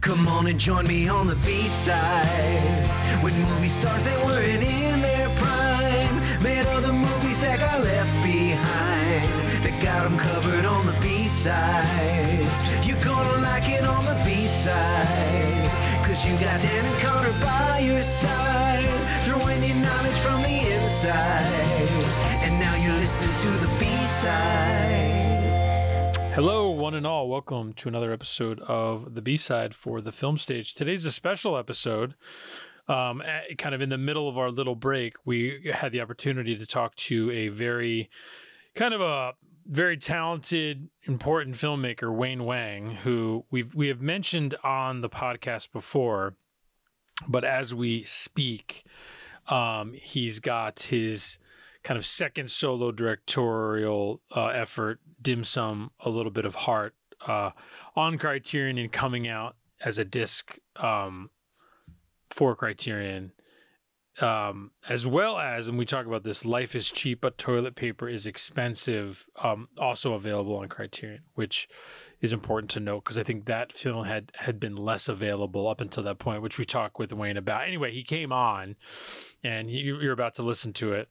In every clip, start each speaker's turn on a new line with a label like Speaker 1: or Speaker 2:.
Speaker 1: Come on and join me on the B-side. With movie stars that weren't in their prime. Made other movies that got left behind. That got them covered on the B-side. You're gonna like it on the B-side. Cause you got Dan and Connor by your side. Throwing your knowledge from the inside. And now you're listening to the B-side.
Speaker 2: Hello, one and all. Welcome to another episode of the B side for the film stage. Today's a special episode. Um, at- kind of in the middle of our little break, we had the opportunity to talk to a very kind of a very talented, important filmmaker, Wayne Wang, who we've we have mentioned on the podcast before, but as we speak, um, he's got his kind of second solo directorial uh, effort, Dim Sum, a little bit of heart, uh, on Criterion and coming out as a disc um, for Criterion, um, as well as, and we talk about this, Life is Cheap, but Toilet Paper is Expensive, um, also available on Criterion, which is important to note because I think that film had had been less available up until that point, which we talked with Wayne about. Anyway, he came on, and you, you're about to listen to it,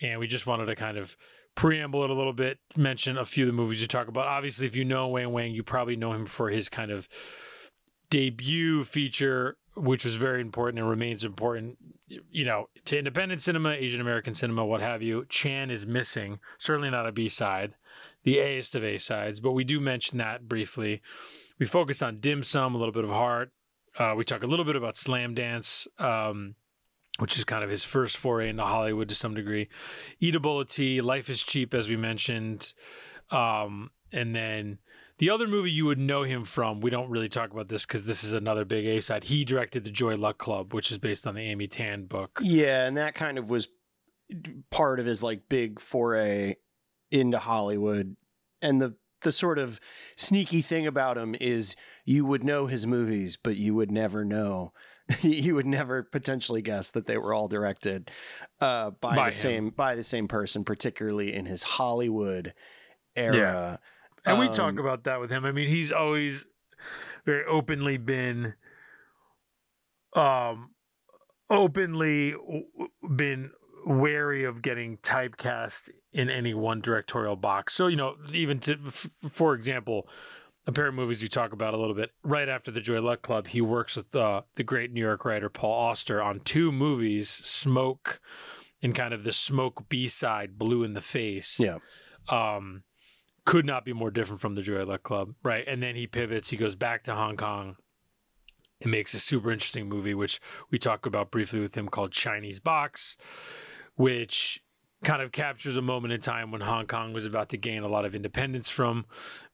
Speaker 2: and we just wanted to kind of preamble it a little bit, mention a few of the movies you talk about. Obviously, if you know Wayne Wang, you probably know him for his kind of debut feature, which was very important and remains important, you know, to independent cinema, Asian American cinema, what have you. Chan is missing, certainly not a B side, the A-est of A sides, but we do mention that briefly. We focus on Dim Sum, a little bit of Heart. Uh, we talk a little bit about Slam Dance. Um, which is kind of his first foray into Hollywood to some degree. Eat a Bowl of Tea. Life is Cheap, as we mentioned. Um, and then the other movie you would know him from, we don't really talk about this because this is another big A side. He directed The Joy Luck Club, which is based on the Amy Tan book.
Speaker 3: Yeah, and that kind of was part of his like big foray into Hollywood. And the the sort of sneaky thing about him is you would know his movies, but you would never know. you would never potentially guess that they were all directed uh, by,
Speaker 2: By
Speaker 3: the
Speaker 2: him.
Speaker 3: same by the same person, particularly in his Hollywood era.
Speaker 2: And we
Speaker 3: Um,
Speaker 2: talk about that with him. I mean, he's always very openly been um openly been wary of getting typecast in any one directorial box. So, you know, even to f- for example, a pair of movies you talk about a little bit right after the Joy Luck Club, he works with uh, the great New York writer Paul Auster on two movies, Smoke and kind of the Smoke B-side, Blue in the Face.
Speaker 3: Yeah.
Speaker 2: Um could not be more different from the Joy Luck Club, right? And then he pivots, he goes back to Hong Kong and makes a super interesting movie, which we talk about briefly with him called Chinese Box, which kind of captures a moment in time when Hong Kong was about to gain a lot of independence from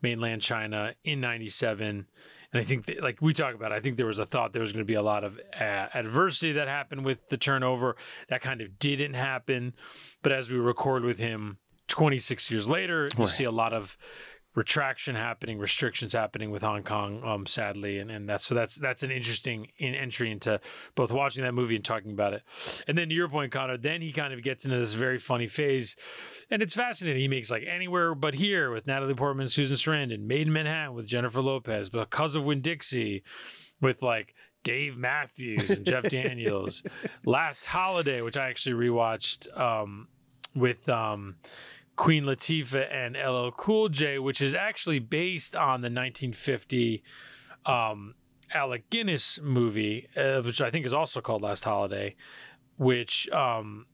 Speaker 2: mainland China in 97. And I think, that, like we talk about, I think there was a thought there was going to be a lot of uh, adversity that happened with the turnover. That kind of didn't happen. But as we record with him 26 years later, you
Speaker 3: Right.
Speaker 2: see a lot of retraction happening, restrictions happening with Hong Kong, um, sadly, and and that's so that's that's an interesting in entry into both watching that movie and talking about it. And then to your point, Connor, then he kind of gets into this very funny phase, and it's fascinating. He makes like Anywhere But Here with Natalie Portman, Susan Sarandon, Maid in Manhattan with Jennifer Lopez, Because of Winn-Dixie with like. Dave Matthews and Jeff Daniels. Last Holiday, which I actually rewatched um, with um, Queen Latifah and LL Cool J, which is actually based on the 1950 um, Alec Guinness movie, uh, which I think is also called Last Holiday, which um,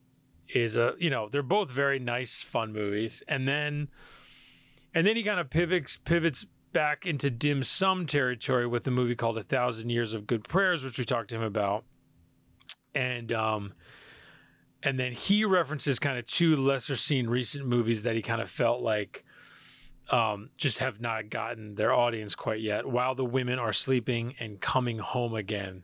Speaker 2: is a you know they're both very nice, fun movies, and then and then he kind of pivots pivots back into dim sum territory with a movie called A Thousand Years of Good Prayers, which we talked to him about, and um, and then he references kind of two lesser seen recent movies that he kind of felt like um, just have not gotten their audience quite yet. While the Women Are Sleeping and Coming Home Again,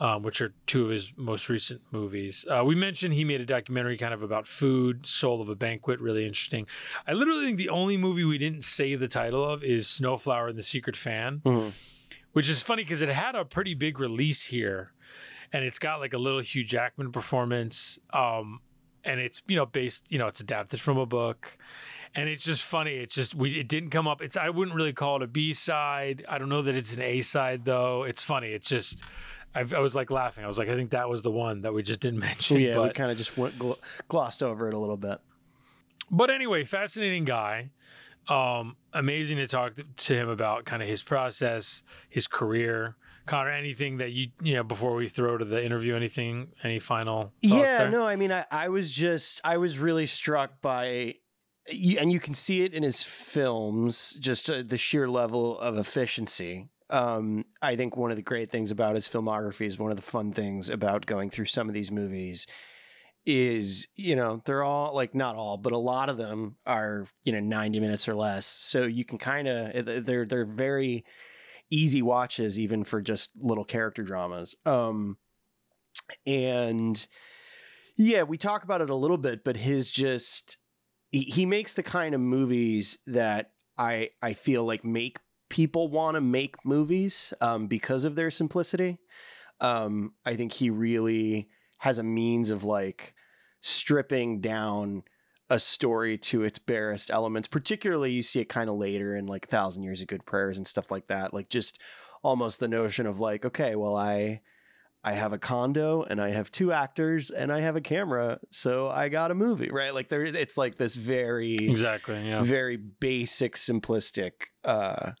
Speaker 2: um, which are two of his most recent movies. Uh, we mentioned he made a documentary kind of about food, Soul of a Banquet, really interesting. I literally think the only movie we didn't say the title of is Snow Flower and the Secret Fan,
Speaker 3: Mhm.
Speaker 2: which is funny because it had a pretty big release here. And it's got like a little Hugh Jackman performance. Um, and it's, you know, based, you know, it's adapted from a book and it's just funny. It's just we it didn't come up. It's I wouldn't really call it a B side. I don't know that it's an A side though. It's funny. It's just I've, i was like laughing. I was like, I think that was the one that we just didn't mention.
Speaker 3: yeah, we kind of just went gl- glossed over it a little bit.
Speaker 2: but anyway, fascinating guy. Um, amazing to talk to, to him about kind of his process, his career. Connor, anything that you you know before we throw to the interview, anything, any final thoughts
Speaker 3: yeah
Speaker 2: there?
Speaker 3: no i mean I, I was just i was really struck by and you can see it in his films just uh, the sheer level of efficiency um, i think one of the great things about his filmography is one of the fun things about going through some of these movies is you know they're all like not all but a lot of them are you know 90 minutes or less so you can kind of they're they're very easy watches even for just little character dramas. Um and yeah we talk about it a little bit but his just he, he makes the kind of movies that i i feel like make people want to make movies um because of their simplicity. Um i think he really has a means of like stripping down a story to its barest elements particularly you see it kind of later in like thousand years of good prayers and stuff like that like just almost the notion of like okay well i i have a condo and i have two actors and i have a camera so i got a movie right like there it's like this very
Speaker 2: Exactly. Yeah.
Speaker 3: very basic simplistic uh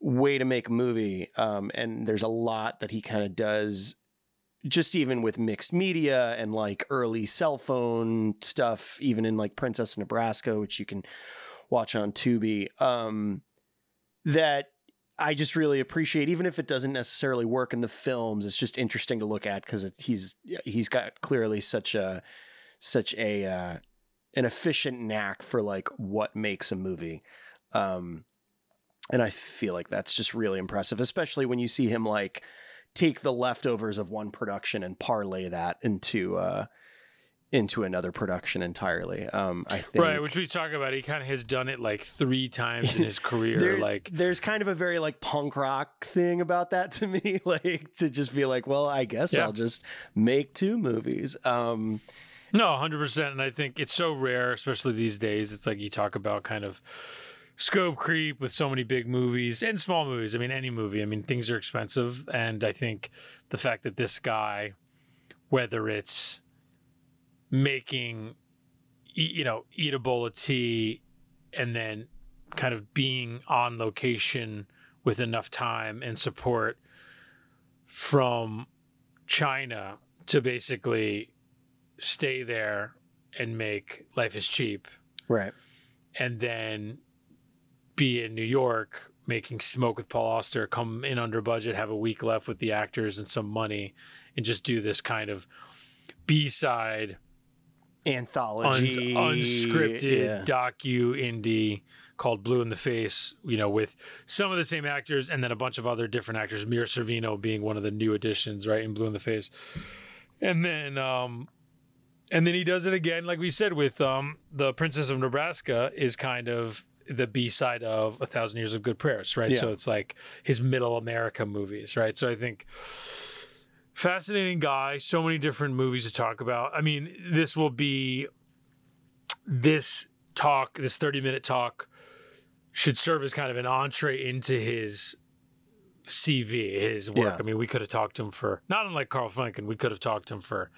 Speaker 3: way to make a movie um and there's a lot that he kind of does just even with mixed media and like early cell phone stuff even in like princess nebraska which you can watch on tubi um that i just really appreciate even if it doesn't necessarily work in the films it's just interesting to look at because he's he's got clearly such a such a uh an efficient knack for like what makes a movie. Um and i feel like that's just really impressive especially when you see him like take the leftovers of one production and parlay that into uh into another production entirely um i think
Speaker 2: Right, which we talk about. He kind of has done it like three times in his career.
Speaker 3: there-
Speaker 2: like,
Speaker 3: there's kind of a very like punk rock thing about that to me like to just be like well i guess
Speaker 2: Yeah.
Speaker 3: i'll just make two movies um
Speaker 2: no, hundred percent. And I think it's so rare, especially these days. It's like you talk about kind of scope creep with so many big movies and small movies. I mean, any movie. I mean, things are expensive, and I think the fact that this guy, whether it's making, you know, eat a bowl of tea, and then kind of being on location with enough time and support from China to basically stay there and make Life is Cheap
Speaker 3: right
Speaker 2: and then be in New York making Smoke with Paul Auster, come in under budget, have a week left with the actors and some money, and just do this kind of B side,
Speaker 3: anthology
Speaker 2: unscripted
Speaker 3: yeah.
Speaker 2: docu indie called Blue in the Face, you know, with some of the same actors and then a bunch of other different actors, Mira Sorvino being one of the new additions, right, in Blue in the Face. And then um and then he does it again, like we said, with um the Princess of Nebraska is kind of the B side of A Thousand Years of Good Prayers, right?
Speaker 3: Yeah.
Speaker 2: So it's like his middle America movies, right? So I think fascinating guy, so many different movies to talk about. I mean, this will be this talk, this 30 minute talk should serve as kind of an entree into his CV, his work.
Speaker 3: Yeah.
Speaker 2: I mean, we could have talked to him for not unlike Carl Franklin, we could have talked to him for,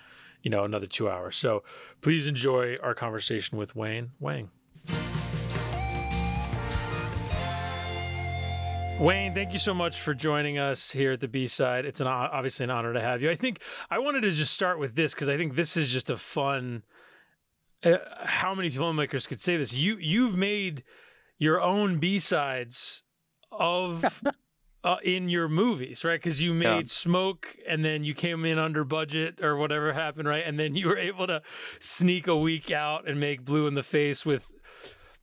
Speaker 2: you know, another two hours. So please enjoy our conversation with Wayne Wang. Wayne, thank you so much for joining us here at the B side. It's an obviously an honor to have you. I think I wanted to just start with this because I think this is just a fun. Uh, how many filmmakers could say this? You you've made your own B sides of uh, in your movies, right? Because you made
Speaker 3: Yeah.
Speaker 2: Smoke, and then you came in under budget or whatever happened, right? And then you were able to sneak a week out and make Blue in the Face with,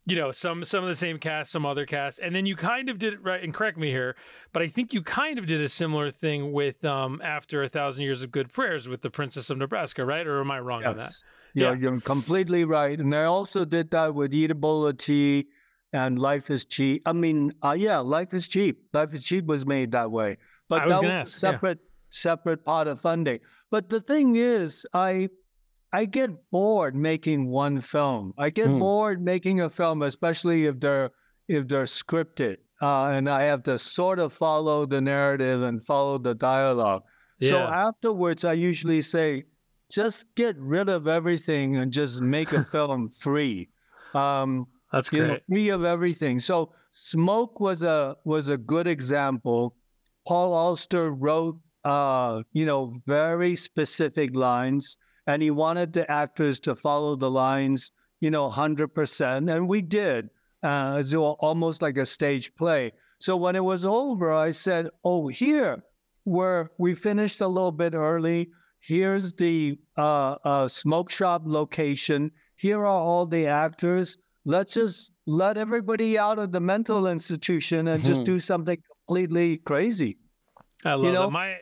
Speaker 2: you know, some some of the same cast, some other cast, and then you kind of did it right. And correct me here, but I think you kind of did a similar thing with um after a thousand years of good prayers with the Princess of Nebraska, right? Or am I wrong on that?
Speaker 4: Yes. Yeah,
Speaker 2: Yeah.
Speaker 4: you're completely right. And I also did that with Eat a Bowl of Tea and Life is Cheap. I mean, uh, yeah, Life is Cheap. Life is Cheap was made that way. But
Speaker 2: was
Speaker 4: that was a
Speaker 2: ask, yeah.
Speaker 4: separate, separate part of funding. But the thing is, I I get bored making one film. I get
Speaker 3: Hmm.
Speaker 4: bored making a film, especially if they're if they're scripted, uh, and I have to sort of follow the narrative and follow the dialogue. So afterwards, I usually say, just get rid of everything and just make a film free. Um,
Speaker 2: That's
Speaker 4: you know,
Speaker 2: great.
Speaker 4: free of everything. So Smoke was a was a good example. Paul Auster wrote, uh, you know, very specific lines, and he wanted the actors to follow the lines, you know, hundred percent, and we did. Uh, it's al- almost like a stage play. So when it was over, I said, "Oh, here, where we finished a little bit early. Here's the uh, uh, smoke shop location. Here are all the actors. Let's just let everybody out of the mental institution and just
Speaker 3: Mhm.
Speaker 4: do something completely crazy."
Speaker 2: I love
Speaker 4: know?
Speaker 2: it. My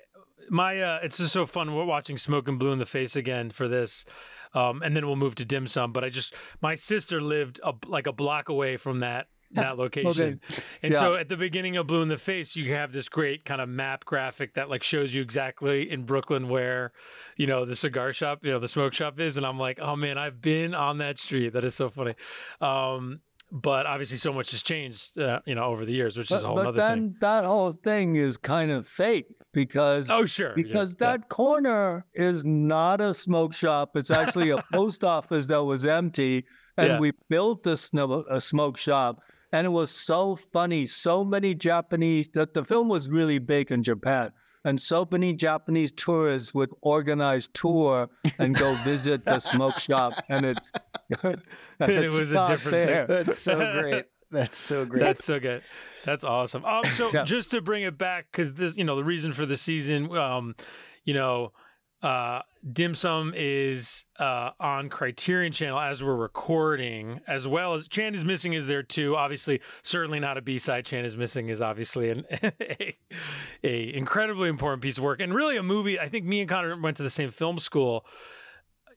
Speaker 2: my uh it's just so fun we're watching Smoke and Blue in the face again for this. Um and then we'll move to dim sum, but I just my sister lived a, like a block away from that that location. And so at the beginning of Blue in the Face, you have this great kind of map graphic that like shows you exactly in Brooklyn where, you know, the cigar shop, you know, the smoke shop is. And I'm like, oh man, I've been on that street. That is so funny. Um, but obviously so much has changed, uh, you know, over the years, which is a whole
Speaker 4: but
Speaker 2: other
Speaker 4: then
Speaker 2: thing.
Speaker 4: that whole thing is kind of fake because
Speaker 2: Oh, sure.
Speaker 4: because
Speaker 2: yeah.
Speaker 4: that corner is not a smoke shop. It's actually a post office that was empty, and
Speaker 2: Yeah.
Speaker 4: we built a, sno- a smoke shop. And it was so funny. So many Japanese that the film was really big in Japan, and so many Japanese tourists would organize tour and go visit the smoke shop, and it's
Speaker 2: And it
Speaker 4: it's
Speaker 2: was a
Speaker 4: not
Speaker 2: different thing.
Speaker 3: That's so great. That's so great.
Speaker 2: That's so good. That's awesome. Um, so
Speaker 4: Yeah.
Speaker 2: just to bring it back, because this, you know, the reason for the season, um, you know, uh, Dim Sum is uh, on Criterion Channel as we're recording, as well as Chan is Missing is there too. Obviously, certainly not a B side. Chan is Missing is obviously an a, a incredibly important piece of work, and really a movie. I think me and Connor went to the same film school.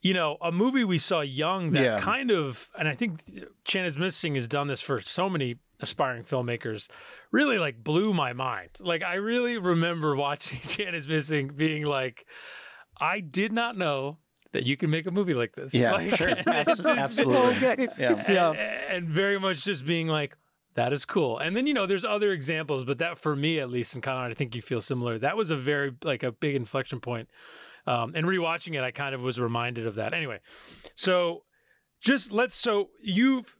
Speaker 2: You know, a movie we saw young that
Speaker 3: Yeah.
Speaker 2: kind of, and I think Chan is Missing has done this for so many aspiring filmmakers really like blew my mind. Like I really remember watching Chan is Missing being like, I did not know that you can make a movie like this.
Speaker 3: Yeah,
Speaker 2: like,
Speaker 3: sure.
Speaker 2: and
Speaker 3: Abs-
Speaker 2: it's just-
Speaker 3: absolutely.
Speaker 4: Okay.
Speaker 3: Yeah.
Speaker 2: and,
Speaker 4: Yeah.
Speaker 2: and very much just being like, that is cool. And then you know, there's other examples, but that for me at least, and Connor, I think you feel similar. That was a very like a big inflection point. Um, and rewatching it, I kind of was reminded of that. Anyway, so just let's so you've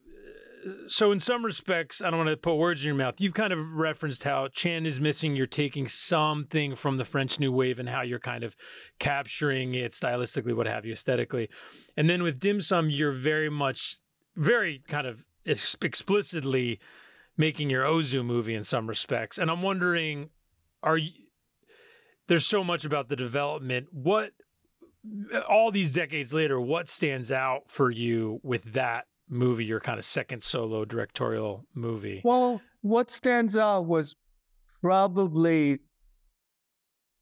Speaker 2: so in some respects, I don't want to put words in your mouth. You've kind of referenced how Chan is missing. You're taking something from the French New Wave and how you're kind of capturing it stylistically, what have you, aesthetically. And then with Dim Sum, you're very much, very kind of ex- explicitly making your Ozu movie in some respects. And I'm wondering, are you? There's so much about the development. What all these decades later, what stands out for you with that movie, your kind of second solo directorial movie?
Speaker 4: Well, what stands out was probably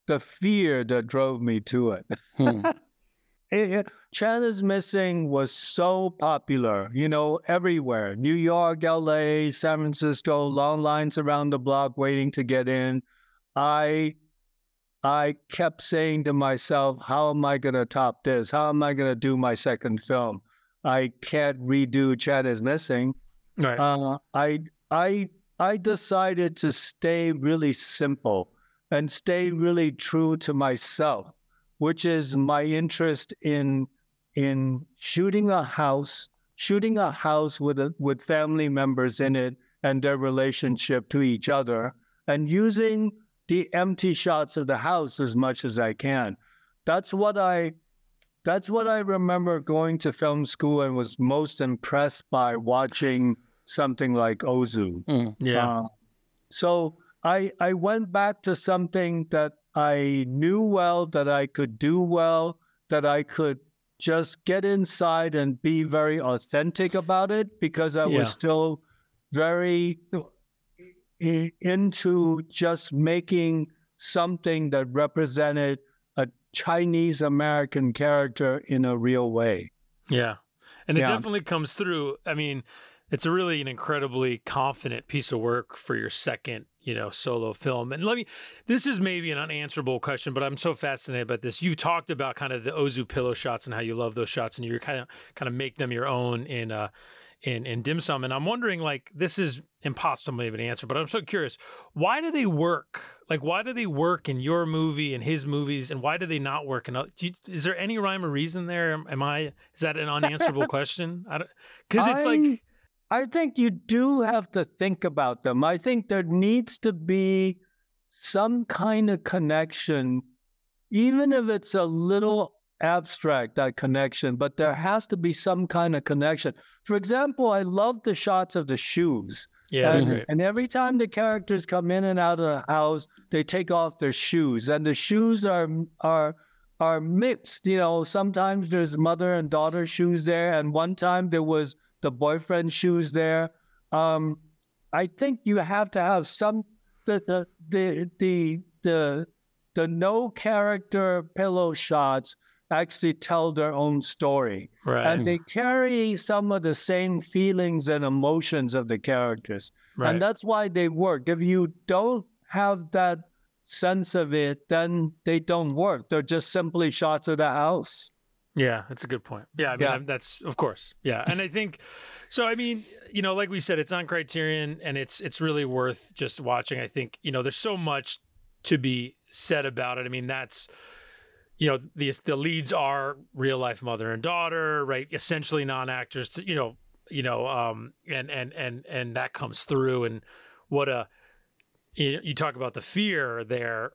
Speaker 4: the fear that drove me to it.
Speaker 3: Hmm.
Speaker 4: it, it Chan Missing was so popular, you know, everywhere New York, LA, San Francisco, long lines around the block waiting to get in. I I kept saying to myself, how am I going to top this? How am I going to do my second film? I can't redo Chan is Missing.
Speaker 2: Right.
Speaker 4: Uh, I I I decided to stay really simple and stay really true to myself, which is my interest in in shooting a house, shooting a house with a, with family members in it and their relationship to each other, and using the empty shots of the house as much as I can. That's what I that's what I remember going to film school and was most impressed by watching something like Ozu.
Speaker 2: yeah.
Speaker 4: Uh, so I I went back to something that I knew well, that I could do well, that I could just get inside and be very authentic about it because I
Speaker 2: Yeah.
Speaker 4: was still very into just making something that represented Chinese American character in a real way.
Speaker 2: Yeah. And it
Speaker 4: Yeah.
Speaker 2: definitely comes through. I mean, it's a really an incredibly confident piece of work for your second you know solo film and let me this is maybe an unanswerable question but i'm so fascinated about this you've talked about kind of the ozu pillow shots and how you love those shots and you kind of kind of make them your own in uh in in dim sum. And i'm wondering like this is impossible maybe an answer but i'm so curious why do they work? Like why do they work in your movie and his movies and why do they not work in other, is there any rhyme or reason there? Am, am i is that an unanswerable question? Because it's
Speaker 4: I-
Speaker 2: like
Speaker 4: I think you do have to think about them. I think there needs to be some kind of connection, even if it's a little abstract, that connection, but there has to be some kind of connection. For example, I love the shots of the shoes.
Speaker 2: yeah
Speaker 4: And, and every time the characters come in and out of the house, they take off their shoes, and the shoes are are are mixed. You know, sometimes there's mother and daughter shoes there, and one time there was the boyfriend shoes there. Um, I think you have to have some the the the the the, the no character pillow shots actually tell their own story
Speaker 2: right
Speaker 4: and they carry some of the same feelings and emotions of the characters
Speaker 2: right
Speaker 4: and that's why they work if you don't have that sense of it then they don't work they're just simply shots of the house
Speaker 2: Yeah, that's a good point. Yeah, I mean
Speaker 4: Yeah.
Speaker 2: That's of course. Yeah, and I think so. I mean, you know, like we said, it's on Criterion, and it's it's really worth just watching. I think you know, there's so much to be said about it. I mean, that's you know, the the leads are real life mother and daughter, right? Essentially non actors. You know, you know, um, and and and and that comes through. And what a you, you talk about the fear there.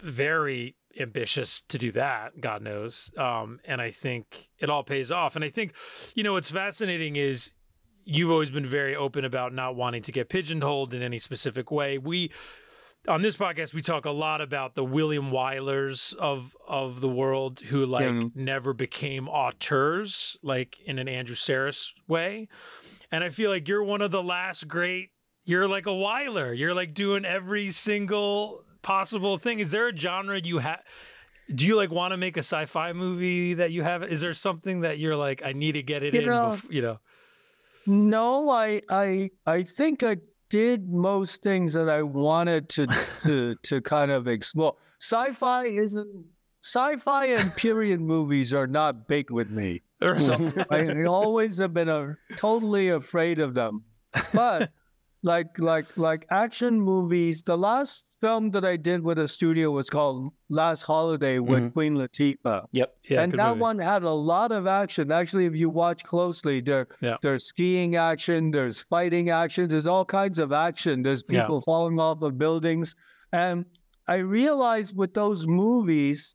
Speaker 2: Very ambitious to do that, God knows. Um, and I think it all pays off. And I think, you know, what's fascinating is you've always been very open about not wanting to get pigeonholed in any specific way. We on this podcast we talk a lot about the William Wylers of of the world who like never became auteurs like in an Andrew Sarris way. And I feel like you're one of the last great you're like a Wyler. You're like doing every single possible thing. Is there a genre you have do you like want to make a sci-fi movie that you have? Is there something that you're like, I need to get it
Speaker 4: You
Speaker 2: in?
Speaker 4: know,
Speaker 2: bef- you know,
Speaker 4: no i i i think i did most things that i wanted to to to kind of explore sci-fi isn't sci-fi and period movies are not big with me So. I, I always have been a, totally afraid of them. But like like like action movies, the last film that I did with a studio was called Last Holiday with
Speaker 3: Mhm.
Speaker 4: Queen Latifah.
Speaker 3: Yep.
Speaker 2: Yeah,
Speaker 4: and that
Speaker 2: movie.
Speaker 4: one had a lot of action. Actually, if you watch closely, there
Speaker 2: Yeah.
Speaker 4: there's skiing action, there's fighting action, there's all kinds of action. There's
Speaker 2: Yeah.
Speaker 4: people falling off of buildings. And I realized with those movies,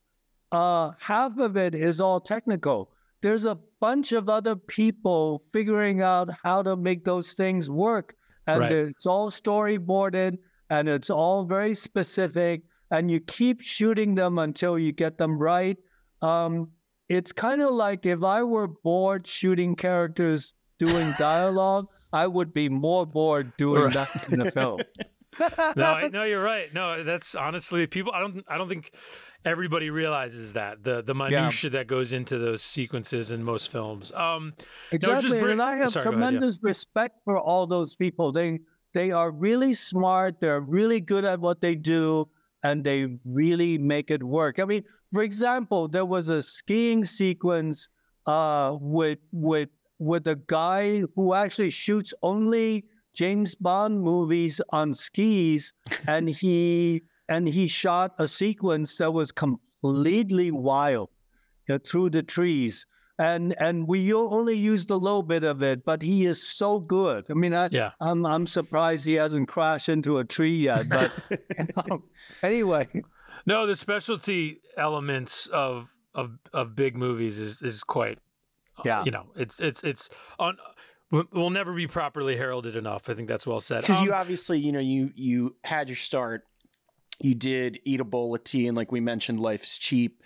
Speaker 4: uh, half of it is all technical. There's a bunch of other people figuring out how to make those things work. And
Speaker 2: Right.
Speaker 4: it's all storyboarded and it's all very specific. And you keep shooting them until you get them right. Um, it's kind of like if I were bored shooting characters doing dialogue, I would be more bored doing
Speaker 2: Right.
Speaker 4: that in the film.
Speaker 2: no, I, no, you're right. No, that's honestly people. I don't. I don't think everybody realizes that the the minutia that goes into those sequences in most films. Um,
Speaker 4: Exactly.
Speaker 2: bring-
Speaker 4: and I have
Speaker 2: sorry, go ahead, yeah.
Speaker 4: tremendous respect for all those people. They they are really smart, they're really good at what they do, and they really make it work. I mean, for example, there was a skiing sequence uh with with with a guy who actually shoots only James Bond movies on skis and he and he shot a sequence that was completely wild uh, through the trees and and we only used a little bit of it but he is so good i mean I,
Speaker 2: yeah,
Speaker 4: i'm i'm surprised he hasn't crashed into a tree yet but you know, anyway
Speaker 2: no, the specialty elements of of of big movies is is quite. uh,
Speaker 4: Yeah.
Speaker 2: you know, it's it's it's on. will- Will never be properly heralded enough. I think that's well said.
Speaker 3: because you
Speaker 2: Um,
Speaker 3: obviously you know you you had your start you did eat a bowl of tea and like we mentioned life is cheap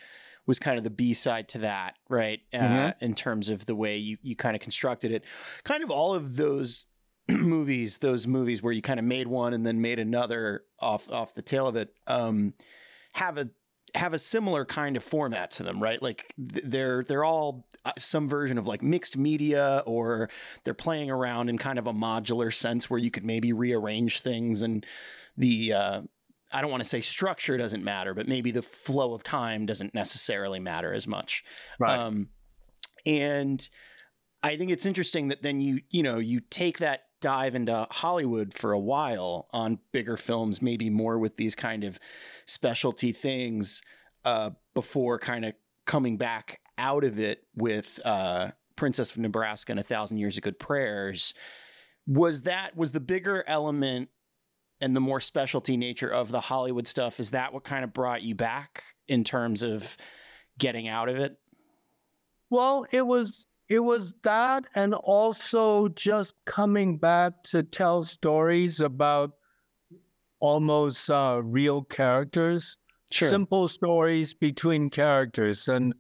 Speaker 3: was kind of the b-side to that right uh,
Speaker 4: Mhm.
Speaker 3: in terms of the way you, you kind of constructed it kind of all of those movies those movies where you kind of made one and then made another off off the tail of it um have a have a similar kind of format to them, right? Like they're they're all uh, some version of like mixed media, or they're playing around in kind of a modular sense where you could maybe rearrange things and the uh, I don't want to say structure doesn't matter, but maybe the flow of time doesn't necessarily matter as much.
Speaker 4: Right.
Speaker 3: Um, and I think it's interesting that then you you know you take that dive into Hollywood for a while on bigger films, maybe more with these kind of specialty things uh, before kind of coming back out of it with uh, Princess of Nebraska and A Thousand Years of Good Prayers. Was that was the bigger element and the more specialty nature of the Hollywood stuff? Is that what kind of brought you back in terms of getting out of it?
Speaker 4: Well, it was it was that and also just coming back to tell stories about almost uh, real characters
Speaker 3: Sure.
Speaker 4: simple stories between characters and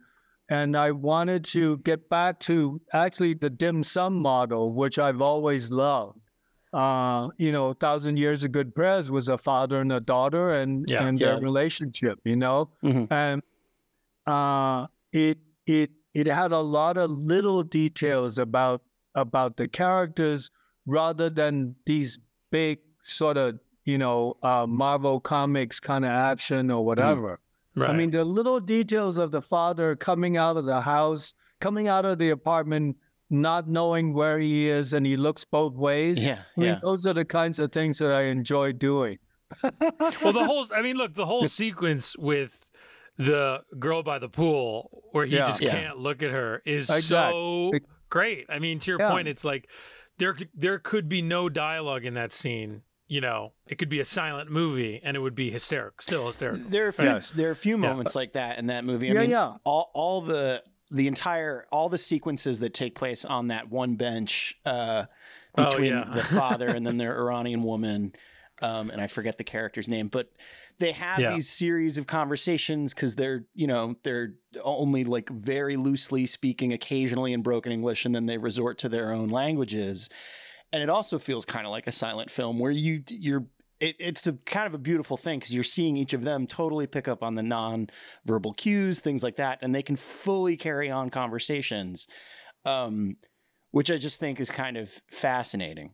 Speaker 4: and i wanted to get back to actually the dim sum model which i've always loved uh, you know, Thousand Years of Good Prayers was a father and a daughter and
Speaker 2: Yeah.
Speaker 4: and
Speaker 3: Yeah.
Speaker 4: their relationship, you know,
Speaker 3: Mhm.
Speaker 4: and uh, it it it had a lot of little details about about the characters rather than these big sort of you know uh, Marvel comics kind of action or whatever.
Speaker 2: Right.
Speaker 4: I mean, the little details of the father coming out of the house, coming out of the apartment, not knowing where he is, and he looks both ways.
Speaker 3: Yeah,
Speaker 4: I mean,
Speaker 3: yeah.
Speaker 4: those are the kinds of things that I enjoy doing.
Speaker 2: well, the whole, I mean, look, the whole sequence with the girl by the pool where he
Speaker 4: Yeah.
Speaker 2: just
Speaker 3: Yeah.
Speaker 2: can't look at her is so great. I mean, to your
Speaker 4: Yeah.
Speaker 2: point, it's like there could- there could be no dialogue in that scene. You know, it could be a silent movie and it would be hysteric, still hysterical.
Speaker 3: There are a few,
Speaker 4: Yes.
Speaker 3: there are a few
Speaker 2: Yeah.
Speaker 3: moments like that in that movie. I
Speaker 4: Yeah,
Speaker 3: mean,
Speaker 4: yeah.
Speaker 3: all all the the entire all the sequences that take place on that one bench uh,
Speaker 2: Oh,
Speaker 3: between
Speaker 2: yeah.
Speaker 3: the father and then their Iranian woman, um, and I forget the character's name, but they have
Speaker 2: Yeah.
Speaker 3: these series of conversations because they're you know they're only like very loosely speaking occasionally in broken English, and then they resort to their own languages, and it also feels kind of like a silent film where you you're it, it's a kind of a beautiful thing because you're seeing each of them totally pick up on the non-verbal cues, things like that, and they can fully carry on conversations, um, which I just think is kind of fascinating.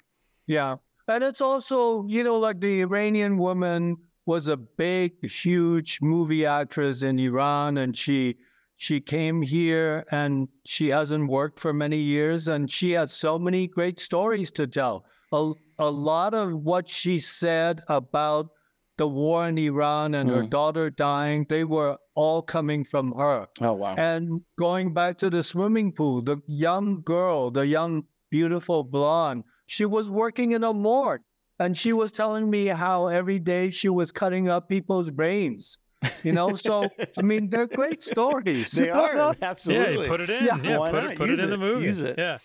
Speaker 4: Yeah. And it's also, you know, like the Iranian woman was a big, huge movie actress in Iran and she she came here and she hasn't worked for many years and she had so many great stories to tell. A, a lot of what she said about the war in Iran and her
Speaker 3: Mm.
Speaker 4: daughter dying, they were all coming from her.
Speaker 3: Oh wow!
Speaker 4: And going back to the swimming pool, the young girl, the young, beautiful blonde, she was working in a morgue. And she was telling me how every day she was cutting up people's brains. You know, so I mean, they're great stories.
Speaker 3: they are absolutely.
Speaker 2: you put it in.
Speaker 4: Yeah.
Speaker 2: Yeah, put, it, put it in the movie.
Speaker 3: Use it.
Speaker 2: Yeah.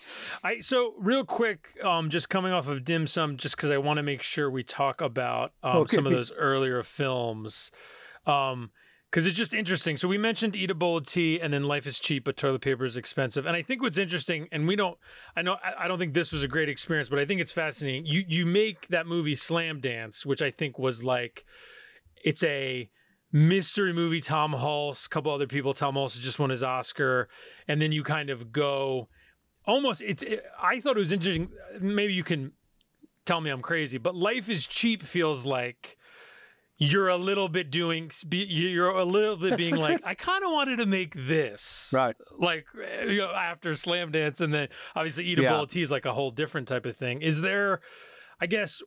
Speaker 2: I so real quick, um, just coming off of dim sum, just because I want to make sure we talk about um, some of those earlier films. Um, because it's just interesting. So we mentioned eat a bowl of tea, and then life is cheap, but toilet paper is expensive. And I think what's interesting, and we don't, I know, I, I don't think this was a great experience, but I think it's fascinating. You you make that movie Slam Dance, which I think was like, it's a mystery movie. Tom Hulce, a couple other people. Tom Hulce just won his Oscar, and then you kind of go, almost. It, it I thought it was interesting. Maybe you can tell me I'm crazy, but life is cheap feels like you're a little bit doing you're a little bit being like i kind of wanted to make this
Speaker 4: Right.
Speaker 2: like you know after slam dance and then obviously eat a
Speaker 4: Yeah.
Speaker 2: bowl of tea is like a whole different type of thing is there i guess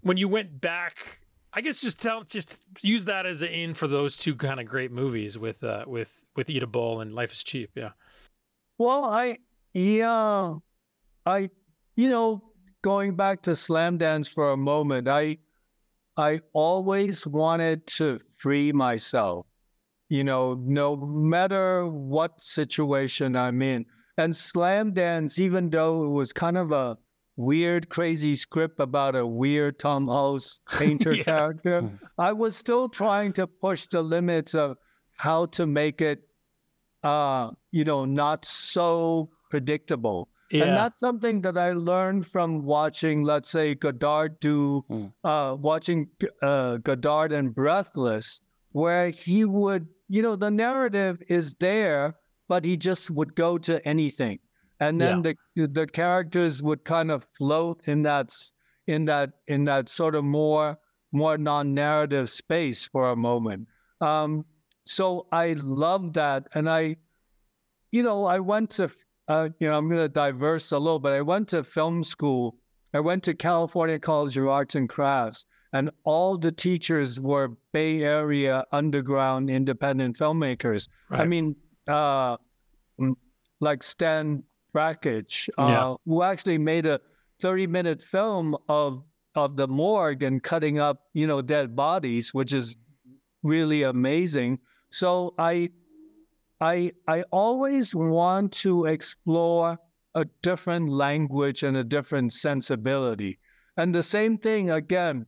Speaker 2: when you went back i guess just tell just use that as an in for those two kind of great movies with uh with with eat a bowl and life is cheap yeah
Speaker 4: Well, I, yeah, I, you know, going back to slam dance for a moment, I, I always wanted to free myself, you know, no matter what situation I'm in. And slam dance, even though it was kind of a weird, crazy script about a weird Tom Hulce painter
Speaker 2: Yeah.
Speaker 4: character, I was still trying to push the limits of how to make it uh, you know, not so predictable. And that's something that I learned from watching, let's say, Godard do,
Speaker 3: Mm.
Speaker 4: uh, watching uh, Godard and Breathless. where he would, you know, the narrative is there, but he just would go to anything, and then the the characters would kind of float in that in that in that sort of more more non-narrative space for a moment. Um, so I love that, and I, you know, I went to, uh, you know, I'm going to diverse a little, but I went to film school. I went to California College of Arts and Crafts, and all the teachers were Bay Area underground independent filmmakers. I mean, uh, like Stan Brakhage, uh,
Speaker 2: Yeah.
Speaker 4: who actually made a 30 minute film of of the morgue and cutting up, you know, dead bodies, which is really amazing. So I I I always want to explore a different language and a different sensibility. And the same thing again,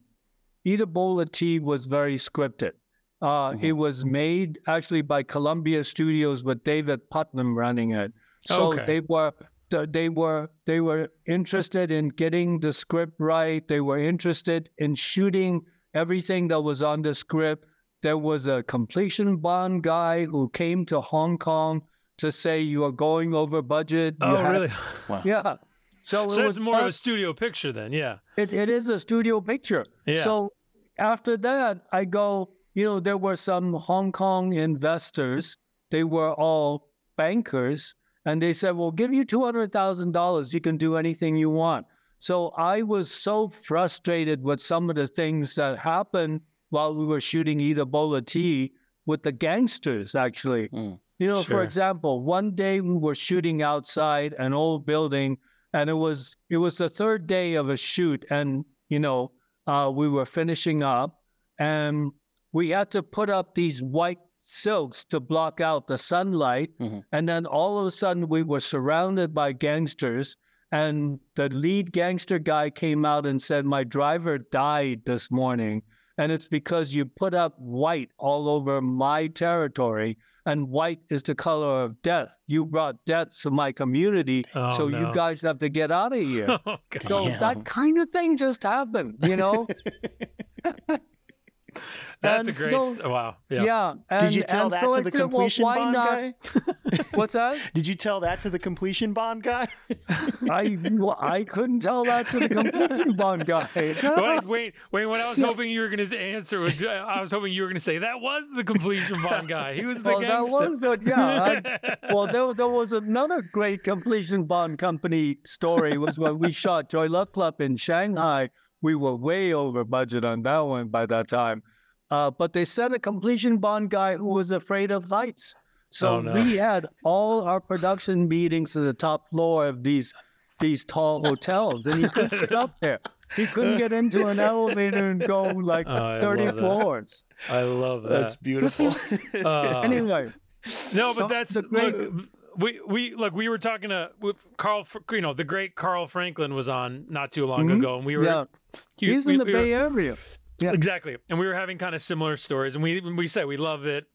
Speaker 4: Eat a Bowl of Tea was very scripted. Uh, It was made actually by Columbia Studios with David Puttnam running it. So
Speaker 2: Okay.
Speaker 4: they were they were they were interested in getting the script right. They were interested in shooting everything that was on the script. There was a completion bond guy who came to Hong Kong to say you are going over budget. You
Speaker 2: Oh,
Speaker 4: have-"
Speaker 2: really?
Speaker 4: Yeah. So,
Speaker 2: So
Speaker 4: it was
Speaker 2: more of a studio picture then. Yeah.
Speaker 4: It, it is a studio picture.
Speaker 2: Yeah.
Speaker 4: So after that, I go, you know, there were some Hong Kong investors. They were all bankers. And they said, well, give you $200,000. You can do anything you want. So I was so frustrated with some of the things that happened while we were shooting Eat a Bowl of Tea with the gangsters, actually.
Speaker 3: Mm.
Speaker 4: You know,
Speaker 2: Sure.
Speaker 4: for example, one day we were shooting outside an old building, and it was it was the third day of a shoot, and you know, uh, we were finishing up, and we had to put up these white silks to block out the sunlight,
Speaker 3: Mhm.
Speaker 4: and then all of a sudden we were surrounded by gangsters. And the lead gangster guy came out and said, My driver died this morning. And it's because you put up white all over my territory, and white is the color of death. You brought death to my community,
Speaker 2: Oh,
Speaker 4: so
Speaker 2: no.
Speaker 4: you guys have to get out of here.
Speaker 2: Oh,
Speaker 4: so that kind of thing just happened, you know?
Speaker 2: That's a great.
Speaker 4: so-
Speaker 2: st- wow. Yeah.
Speaker 4: yeah.
Speaker 3: Did you tell
Speaker 4: and
Speaker 3: that
Speaker 4: so
Speaker 3: to
Speaker 4: I
Speaker 3: the
Speaker 4: said, well,
Speaker 3: completion
Speaker 4: why
Speaker 3: bond
Speaker 4: not-
Speaker 3: guy?
Speaker 4: What's that?
Speaker 3: Did you tell that to the completion bond guy?
Speaker 4: I well, I couldn't tell that to the completion bond guy.
Speaker 2: Wait, wait, wait. What I was hoping you were going to answer was, I was hoping you were going to say that was the completion bond guy. He was the
Speaker 4: well, that was the yeah. I- well, there, there was another great completion bond company story. Was when we shot Joy Luck Club in Shanghai. We were way over budget on that one by that time. Uh, but they sent a completion bond guy who was afraid of heights. So
Speaker 2: Oh, no.
Speaker 4: we had all our production meetings to the top floor of these these tall hotels, and he couldn't get up there. He couldn't get into an elevator and go like
Speaker 2: Oh, I
Speaker 4: 30
Speaker 2: that.
Speaker 4: floors.
Speaker 2: I love that.
Speaker 3: That's beautiful.
Speaker 2: Uh,
Speaker 4: Anyway,
Speaker 2: No, but
Speaker 4: So,
Speaker 2: that's
Speaker 4: the great-
Speaker 2: look, we we look. We were talking to with Carl. You know, the great Carl Franklin was on not too long
Speaker 4: Mhm.
Speaker 2: ago, and we were.
Speaker 4: yeah,
Speaker 2: he-
Speaker 4: he's
Speaker 2: we-
Speaker 4: in the
Speaker 2: we were-
Speaker 4: Bay Area. Yeah.
Speaker 2: Exactly, and we were having kind of similar stories, and we we said we love it.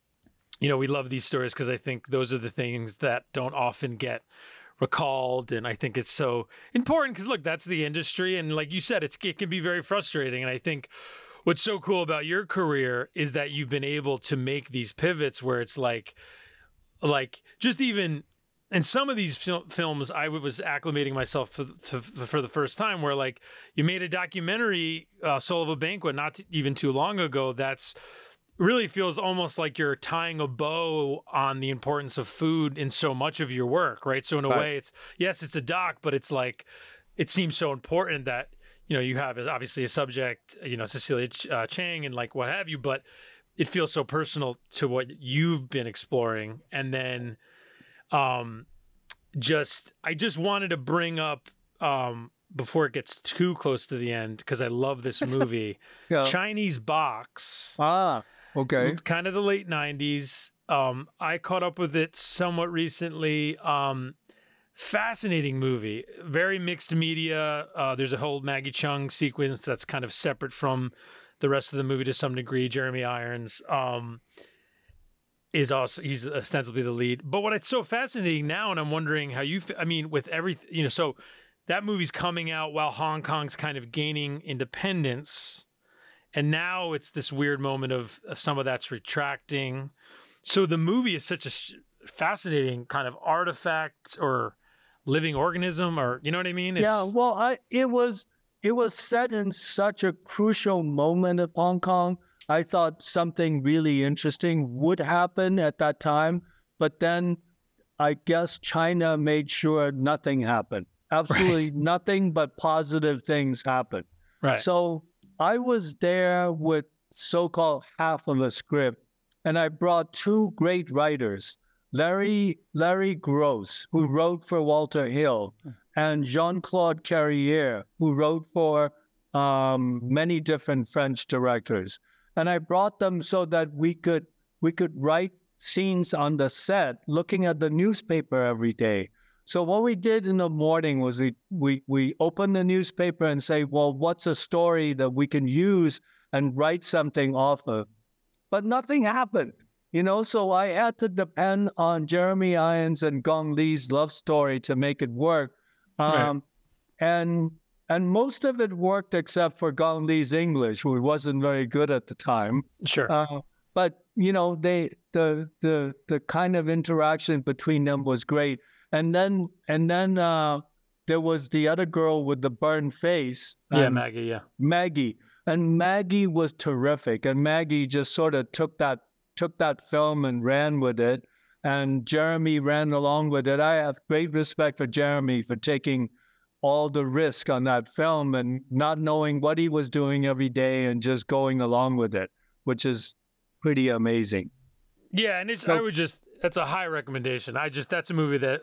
Speaker 2: You know, we love these stories because I think those are the things that don't often get recalled, and I think it's so important because look, that's the industry, and like you said, it's it can be very frustrating, and I think. What's so cool about your career is that you've been able to make these pivots where it's like, like just even in some of these fil- films, I was acclimating myself for, to, for the first time. Where like you made a documentary, uh, "Soul of a Banquet," not t- even too long ago. That's really feels almost like you're tying a bow on the importance of food in so much of your work, right? So in a
Speaker 4: Right.
Speaker 2: way, it's yes, it's a doc, but it's like it seems so important that you know you have obviously a subject, you know, Cecilia Ch- uh, Chiang and like what have you, but it feels so personal to what you've been exploring, and then um just I just wanted to bring up um before it gets too close to the end because I love this movie
Speaker 4: Yeah.
Speaker 2: Chinese Box.
Speaker 4: Ah, okay.
Speaker 2: kind of the late 90s um I caught up with it somewhat recently. Um fascinating movie. Very mixed media. Uh there's a whole Maggie Cheung sequence that's kind of separate from the rest of the movie to some degree Jeremy Irons. Um is also he's ostensibly the lead. But what it's so fascinating now, and I'm wondering how you. I mean, with everything, you know, so that movie's coming out while Hong Kong's kind of gaining independence, and now it's this weird moment of uh, some of that's retracting. So the movie is such a fascinating kind of artifact or living organism, or you know what I mean?
Speaker 4: yeah, well, I it was it was set in such a crucial moment of Hong Kong. I thought something really interesting would happen at that time, but then I guess China made sure nothing happened. Absolutely nothing but positive things happened.
Speaker 2: right.
Speaker 4: So I was there with so called half of a script, and I brought two great writers, Larry Larry Gross, who wrote for Walter Hill, and Jean Claude Carrière, who wrote for um, many different French directors. And I brought them so that we could we could write scenes on the set, looking at the newspaper every day. So what we did in the morning was we we we opened the newspaper and say, well, what's a story that we can use and write something off of? But nothing happened, you know. So I had to depend on Jeremy Irons and Gong Li's love story to make it work,
Speaker 2: Right.
Speaker 4: um, and and most of it worked except for Gong Li's English, who wasn't very good at the time.
Speaker 2: sure.
Speaker 4: Uh, but you know, they the the the kind of interaction between them was great. And then and then uh, there was the other girl with the burned face.
Speaker 2: yeah, Maggie. Yeah.
Speaker 4: Maggie. And Maggie was terrific. And Maggie just sort of took that took that film and ran with it. And Jeremy ran along with it. I have great respect for Jeremy for taking all the risk on that film and not knowing what he was doing every day and just going along with it, which is pretty amazing.
Speaker 2: Yeah, and it's
Speaker 4: So-
Speaker 2: I would just that's a high recommendation. I just that's a movie that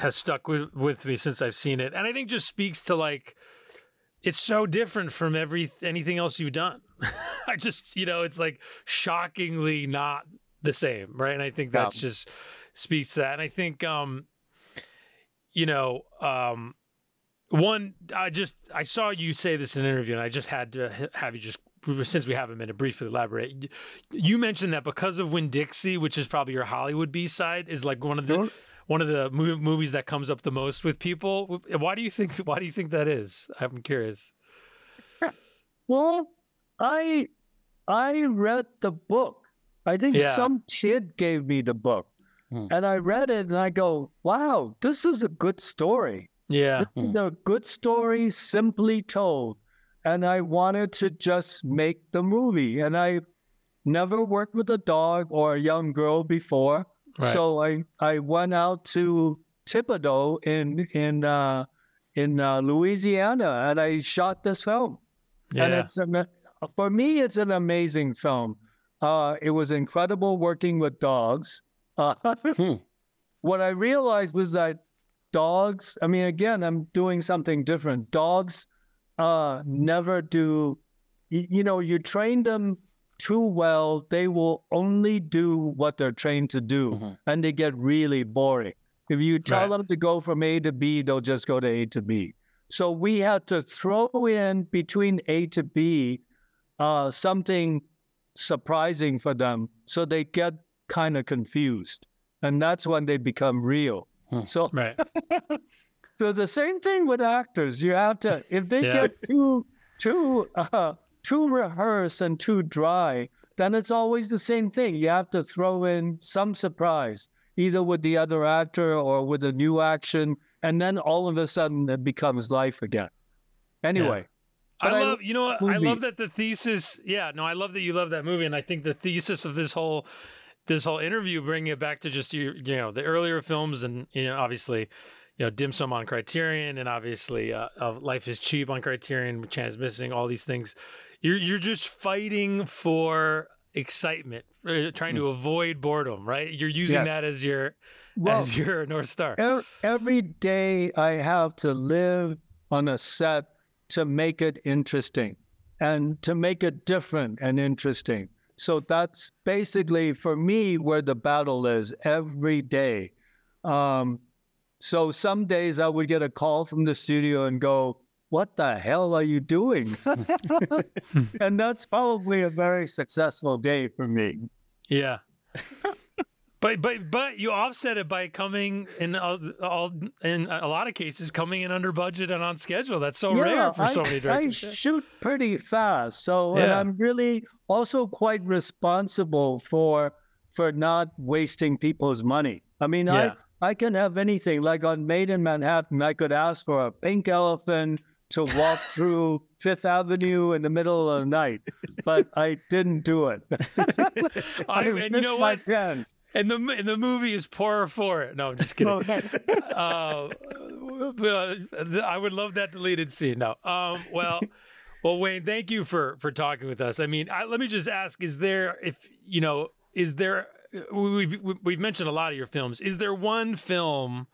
Speaker 2: has stuck with with me since I've seen it, and I think just speaks to like it's so different from every anything else you've done. I just you know it's like shockingly not the same, right? And I think that's just speaks to that. And I think um you know um one I just I saw you say this in an interview, and I just had to have you just since we have a minute briefly elaborate. You mentioned that because of Winn-Dixie, which is probably your Hollywood B side, is like one of the
Speaker 4: Sure.
Speaker 2: one of the movies that comes up the most with people. Why do you think? Why do you think that is? I'm curious.
Speaker 4: Well, I I read the book. I think
Speaker 2: Yeah.
Speaker 4: some kid gave me the book.
Speaker 3: Hmm.
Speaker 4: And I read it and I go, wow, this is a good story.
Speaker 2: Yeah,
Speaker 4: This is a good story, simply told. And I wanted to just make the movie. And I never worked with a dog or a young girl before.
Speaker 2: Right.
Speaker 4: So I, I went out to Thibodaux in in uh, in uh, Louisiana and I shot this film. And
Speaker 2: yeah,
Speaker 4: it's an, for me, it's an amazing film. Uh, it was incredible working with dogs. Uh,
Speaker 3: Hmm.
Speaker 4: What I realized was that dogs. I mean, again, I'm doing something different. Dogs uh, never do. You, you know, you train them too well, they will only do what they're trained to do,
Speaker 3: Mhm.
Speaker 4: and they get really boring. If you tell
Speaker 2: Right.
Speaker 4: them to go from A to B, they'll just go to A to B. So we had to throw in between A to B uh, something surprising for them so they get kind of confused. And that's when they become real.
Speaker 3: Hmm.
Speaker 4: So,
Speaker 2: right.
Speaker 4: so the same thing with actors. You have to, if they
Speaker 2: Yeah.
Speaker 4: get too, too, uh, too rehearsed and too dry, then it's always the same thing. You have to throw in some surprise, either with the other actor or with a new action, and then all of a sudden it becomes life again. Anyway,
Speaker 2: I
Speaker 4: But I
Speaker 2: love, you know what? I love that the thesis. Yeah, no, I love that you love that movie, and I think the thesis of this whole, this whole interview, bringing it back to just your, you know, the earlier films, and you know, obviously, you know, Dim Sum on Criterion, and obviously, uh, uh, Life is Cheap on Criterion, Chance Missing, all these things. You're you're just fighting for excitement, uh, trying to avoid boredom, right? You're using
Speaker 4: Yes.
Speaker 2: that as your
Speaker 4: well,
Speaker 2: as your north star.
Speaker 4: Every day I have to live on a set to make it interesting and to make it different and interesting. So that's basically for me where the battle is every day. Um, so some days I would get a call from the studio and go, What the hell are you doing? and that's probably a very successful day for me.
Speaker 2: Yeah. But but but you offset it by coming in all, all in a lot of cases coming in under budget and on schedule. That's so rare for
Speaker 4: I,
Speaker 2: so many directors.
Speaker 4: I shoot pretty fast, so and I'm really also quite responsible for for not wasting people's money. I mean,
Speaker 2: Yeah.
Speaker 4: I I can have anything. Like on Maid in Manhattan, I could ask for a pink elephant to walk through Fifth Avenue in the middle of the night, but I didn't do it.
Speaker 2: I- and you know
Speaker 4: my
Speaker 2: what?
Speaker 4: chance.
Speaker 2: And the and the movie is poorer for it. No, I'm just kidding. uh, I would love that deleted scene. No. Um, well, well, Wayne, thank you for for talking with us. I mean, I, let me just ask: Is there, if you know, is there? We've we've mentioned a lot of your films. Is there one film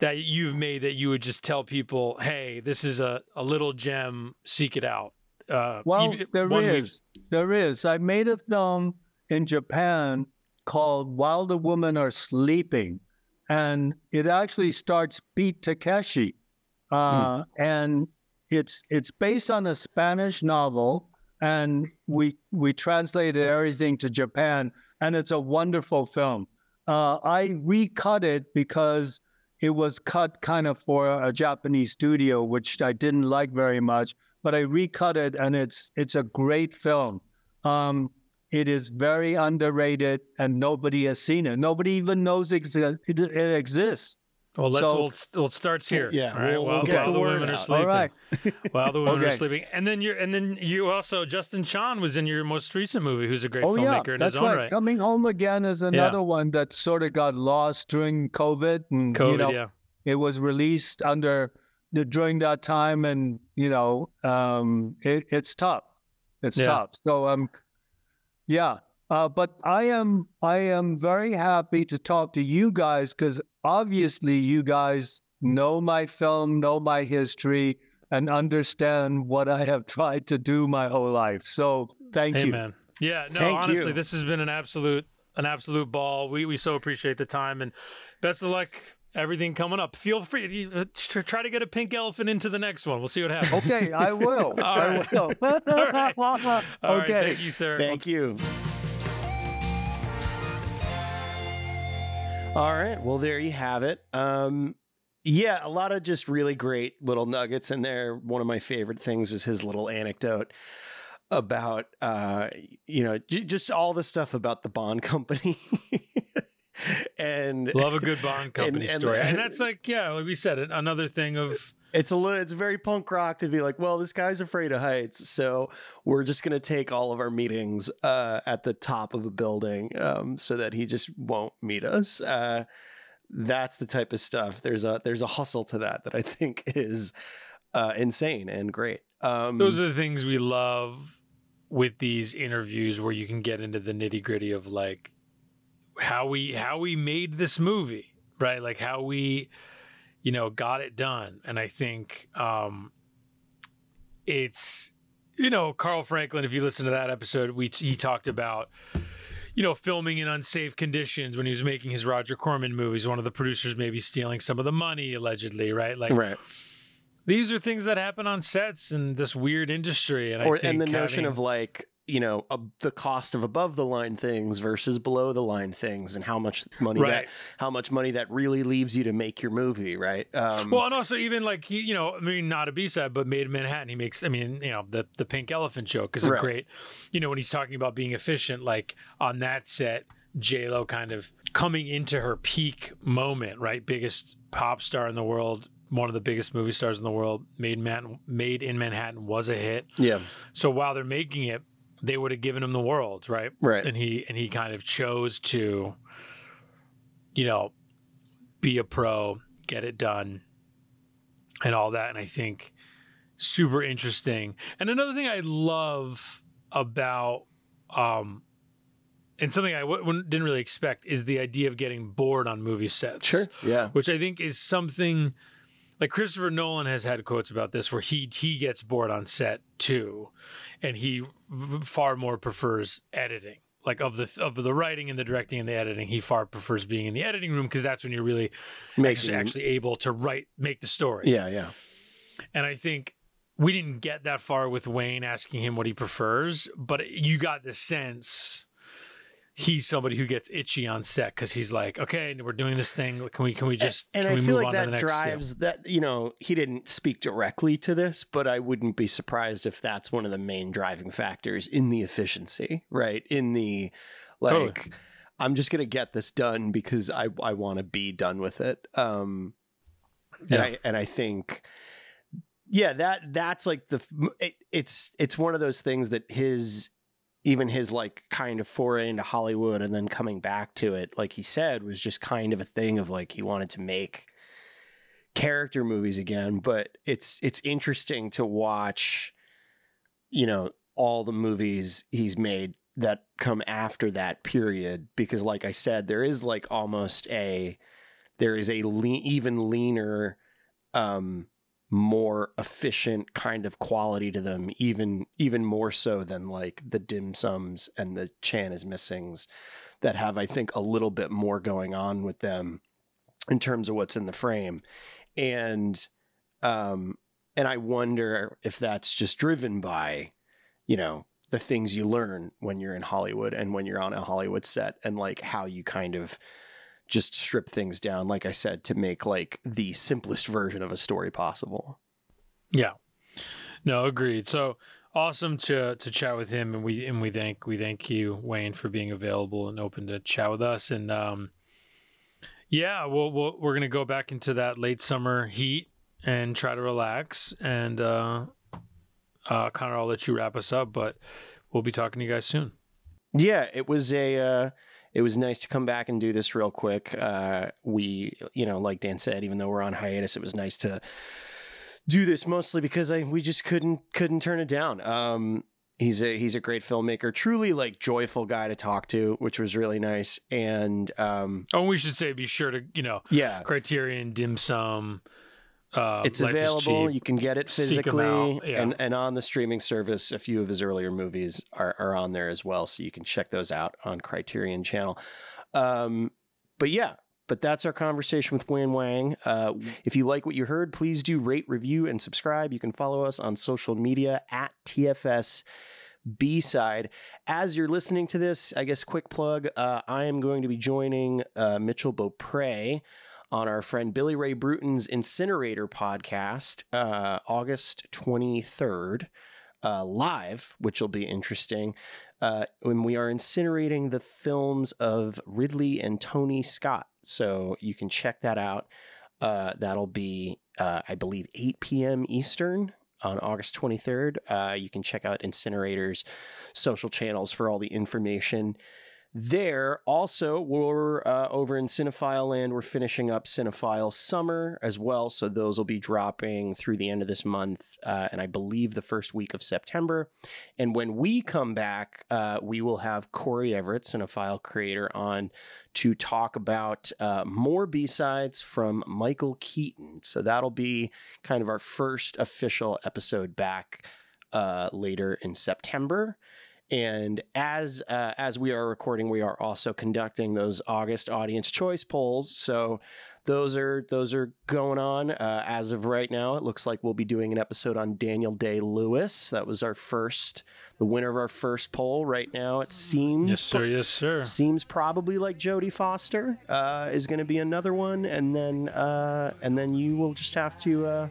Speaker 2: that you've made that you would just tell people, "Hey, this is a a little gem. Seek it out." Uh,
Speaker 4: Well, there is. There is. I made a film in Japan called While the Women Are Sleeping. And it actually starts Beat Takeshi. Uh, And it's it's based on a Spanish novel. And we we translated everything to Japan. And it's a wonderful film. Uh, I recut it because it was cut kind of for a Japanese studio, which I didn't like very much but I recut it and it's it's a great film. Um, it is very underrated and nobody has seen it. Nobody even knows it, it exists.
Speaker 2: Well, let's
Speaker 4: So-
Speaker 2: well, it well, it starts here.
Speaker 3: Yeah,
Speaker 2: All right.
Speaker 3: we'll-
Speaker 2: while
Speaker 3: we'll
Speaker 2: while
Speaker 3: the
Speaker 2: the women are
Speaker 3: out.
Speaker 2: sleeping.
Speaker 4: All right.
Speaker 2: While the women are sleeping, and then you're, and then you also Justin Chon was in your most recent movie, who's a great
Speaker 4: Oh yeah,
Speaker 2: filmmaker in
Speaker 4: that's
Speaker 2: his own
Speaker 4: right.
Speaker 2: right.
Speaker 4: Coming Home Again is another one that sort of got lost during COVID, and
Speaker 2: COVID,
Speaker 4: you know
Speaker 2: yeah.
Speaker 4: it was released under the, during that time, and you know um, it, it's tough. It's
Speaker 2: Yeah.
Speaker 4: tough. So um, yeah. Uh, but I am I am very happy to talk to you guys because obviously you guys know my film, know my history, and understand what I have tried to do my whole life. So thank you.
Speaker 2: Amen. Yeah, no,
Speaker 3: Thank
Speaker 2: honestly,
Speaker 3: you.
Speaker 2: this has been an absolute an absolute ball. We we so appreciate the time and best of luck. Everything coming up. Feel free to uh, to try to get a pink elephant into the next one. We'll see what happens.
Speaker 4: Okay, I will.
Speaker 2: All
Speaker 4: I
Speaker 2: right.
Speaker 4: will.
Speaker 2: right. All right,
Speaker 4: okay.
Speaker 2: thank you, sir.
Speaker 3: Thank you. All right. Well, there you have it. Um, yeah, a lot of just really great little nuggets in there. One of my favorite things was his little anecdote about, uh, you know, j- just all the stuff about the Bond company. and
Speaker 2: Love a good Bond company
Speaker 3: and
Speaker 2: story,
Speaker 3: the-
Speaker 2: and that's like yeah, like we said, another thing of
Speaker 3: it's a little it's very punk rock to be like well this guy's afraid of heights so we're just going to take all of our meetings uh, at the top of a building um, so that he just won't meet us. Uh, that's the type of stuff. There's a there's a hustle to that that i think is uh, insane and great. Um,
Speaker 2: Those are the things we love with these interviews where you can get into the nitty gritty of like how we how we made this movie, right? Like how we, you know, got it done. And I think um it's you know, Carl Franklin, if you listen to that episode, we he talked about you know, filming in unsafe conditions when he was making his Roger Corman movies. One of the producers maybe stealing some of the money, allegedly, right? Like
Speaker 3: right
Speaker 2: these are things that happen on sets in this weird industry, and
Speaker 3: or
Speaker 2: I think
Speaker 3: and the notion
Speaker 2: having-
Speaker 3: of like you know the cost of above the line things versus below the line things and how much money that how much money that really leaves you to make your movie right um,
Speaker 2: well, and also even like he, you know, I mean, not a B side, but Maid in Manhattan. He makes, I mean, you know, the the pink elephant joke is a
Speaker 3: Right.
Speaker 2: great, you know, when he's talking about being efficient, like on that set, J Lo kind of coming into her peak moment, right? Biggest pop star in the world, one of the biggest movie stars in the world. Maid in Manhattan, Maid in Manhattan was a hit.
Speaker 3: yeah
Speaker 2: So while they're making it, they would have given him the world, right?
Speaker 3: Right.
Speaker 2: And he and he kind of chose to, you know, be a pro, get it done, and all that. And I think super interesting. And another thing I love about, um, and something I w- didn't really expect is the idea of getting bored on movie sets
Speaker 3: sure yeah
Speaker 2: which I think is something like Christopher Nolan has had quotes about this where he he gets bored on set too, and he v- far more prefers editing. Like of the of the writing and the directing and the editing, he far prefers being in the editing room because that's when you're really actually, actually able to write make the story.
Speaker 3: yeah yeah
Speaker 2: And I think we didn't get that far with Wayne asking him what he prefers, but you got the sense he's somebody who gets itchy on set because he's like, okay, we're doing this thing. Can we can we just
Speaker 3: and
Speaker 2: can
Speaker 3: I
Speaker 2: we
Speaker 3: feel
Speaker 2: move
Speaker 3: like that drives that you know he didn't speak directly to this, but I wouldn't be surprised if that's one of the main driving factors in the efficiency, right? In the like,
Speaker 2: Totally.
Speaker 3: I'm just gonna get this done because I I want to be done with it. Um, and
Speaker 2: Yeah.
Speaker 3: I and I think, yeah, that that's like the it, it's it's one of those things that his even his like kind of foray into Hollywood and then coming back to it, like he said, was just kind of a thing of like he wanted to make character movies again. But it's it's interesting to watch, you know, all the movies he's made that come after that period because like I said, there is like almost a there is a lean, even leaner um more efficient kind of quality to them even even more so than like the dim sums and the chan is missings that have i think a little bit more going on with them in terms of what's in the frame. And um and i wonder if that's just driven by you know the things you learn when you're in hollywood and when you're on a hollywood set and like how you kind of just strip things down like i said to make like the simplest version of a story possible
Speaker 2: Yeah. No, agreed. So awesome to to chat with him and we and we thank we thank you, Wayne, for being available and open to chat with us. And um yeah, we'll, we'll we're gonna go back into that late summer heat and try to relax. And uh uh Connor, I'll let you wrap us up, but we'll be talking to you guys soon.
Speaker 3: yeah it was a uh it was nice to come back and do this real quick. Uh we you know like dan said even though we're on hiatus it was nice to do this mostly because i we just couldn't couldn't turn it down. Um he's a he's a great filmmaker truly like joyful guy to talk to which was really nice. And um
Speaker 2: Oh, we should say be sure to, you know,
Speaker 3: yeah.
Speaker 2: Criterion, Dim Sum. Uh,
Speaker 3: it's available. You can get it physically,
Speaker 2: yeah.
Speaker 3: and and on the streaming service. A few of his earlier movies are are on there as well, so you can check those out on Criterion Channel. Um, but yeah, but that's our conversation with Wayne Wang. Uh, if you like what you heard, please do rate, review, and subscribe. You can follow us on social media at TFS. B side. As you're listening to this, I guess quick plug. Uh, I am going to be joining uh, Mitchell Beaupre on our friend Billy Ray Bruton's Incinerator podcast, uh, August 23rd, uh, live, which will be interesting. Uh, when we are incinerating the films of Ridley and Tony Scott. So you can check that out. Uh, that'll be, uh, I believe, 8 p.m. Eastern on August 23rd. Uh, you can check out Incinerator's social channels for all the information there. Also, we're uh, over in Cinephile Land. We're finishing up Cinephile Summer as well. So those will be dropping through the end of this month, uh, and I believe the first week of September. And when we come back, uh, we will have Corey Everett, Cinephile creator, on to talk about uh, more B sides from Michael Keaton. So that'll be kind of our first official episode back uh, later in September. And as uh, as we are recording, we are also conducting those August audience choice polls. So those are those are going on uh, as of right now. It looks like we'll be doing an episode on Daniel Day Lewis. That was our first, the winner of our first poll. Right now, it seems
Speaker 2: Yes, sir. Yes, sir.
Speaker 3: seems probably like Jodie Foster uh, is going to be another one, and then uh, and then you will just have to uh,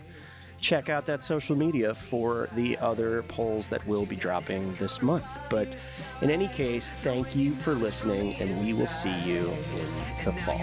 Speaker 3: check out that social media for the other polls that will be dropping this month. But in any case, thank you for listening, and we will see you in the fall.